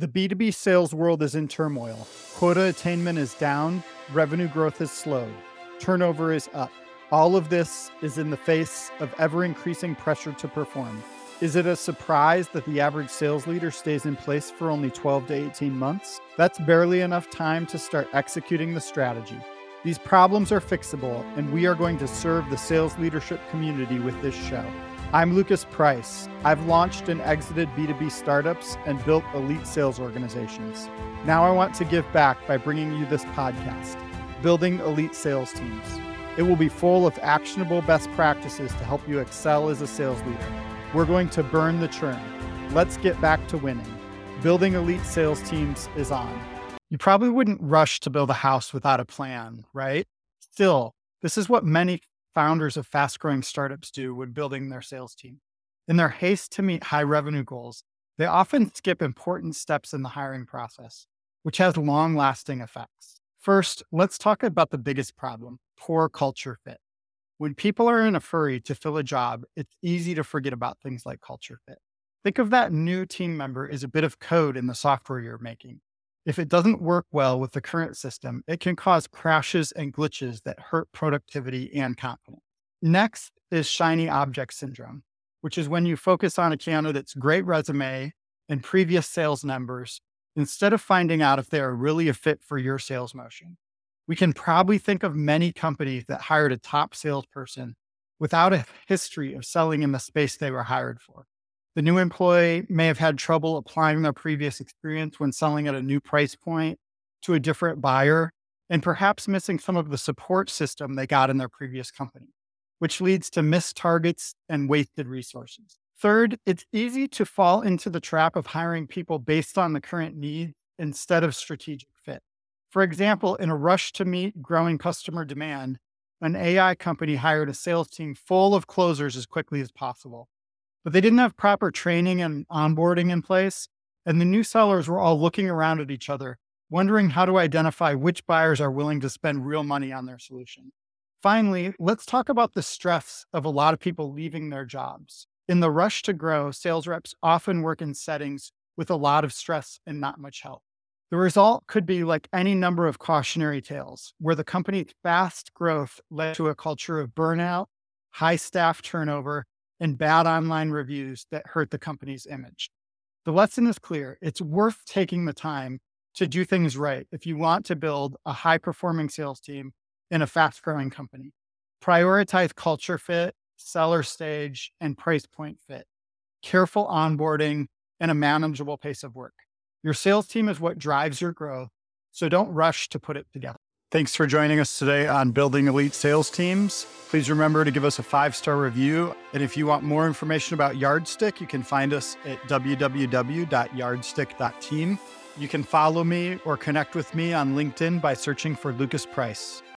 The B2B sales world is in turmoil. Quota attainment is down, revenue growth has slowed, turnover is up. All of this is in the face of ever increasing pressure to perform. Is it a surprise that the average sales leader stays in place for only 12 to 18 months? That's barely enough time to start executing the strategy. These problems are fixable, and we are going to serve the sales leadership community with this show. I'm Lucas Price. I've launched and exited B2B startups and built elite sales organizations. Now I want to give back by bringing you this podcast, Building Elite Sales Teams. It will be full of actionable best practices to help you excel as a sales leader. We're going to burn the churn. Let's get back to winning. Building elite sales teams is on. You probably wouldn't rush to build a house without a plan, right? Still, this is what many founders of fast growing startups do when building their sales team. In their haste to meet high revenue goals, they often skip important steps in the hiring process, which has long lasting effects. First, let's talk about the biggest problem poor culture fit. When people are in a hurry to fill a job, it's easy to forget about things like culture fit. Think of that new team member as a bit of code in the software you're making. If it doesn't work well with the current system, it can cause crashes and glitches that hurt productivity and confidence. Next is shiny object syndrome, which is when you focus on a candidate's great resume and previous sales numbers instead of finding out if they are really a fit for your sales motion. We can probably think of many companies that hired a top salesperson without a history of selling in the space they were hired for. The new employee may have had trouble applying their previous experience when selling at a new price point to a different buyer, and perhaps missing some of the support system they got in their previous company, which leads to missed targets and wasted resources. Third, it's easy to fall into the trap of hiring people based on the current need instead of strategic fit. For example, in a rush to meet growing customer demand, an AI company hired a sales team full of closers as quickly as possible but they didn't have proper training and onboarding in place. And the new sellers were all looking around at each other, wondering how to identify which buyers are willing to spend real money on their solution. Finally, let's talk about the stress of a lot of people leaving their jobs. In the rush to grow, sales reps often work in settings with a lot of stress and not much help. The result could be like any number of cautionary tales, where the company's fast growth led to a culture of burnout, high staff turnover, and bad online reviews that hurt the company's image. The lesson is clear. It's worth taking the time to do things right if you want to build a high performing sales team in a fast growing company. Prioritize culture fit, seller stage, and price point fit, careful onboarding, and a manageable pace of work. Your sales team is what drives your growth, so don't rush to put it together. Thanks for joining us today on Building Elite Sales Teams. Please remember to give us a five star review. And if you want more information about Yardstick, you can find us at www.yardstick.team. You can follow me or connect with me on LinkedIn by searching for Lucas Price.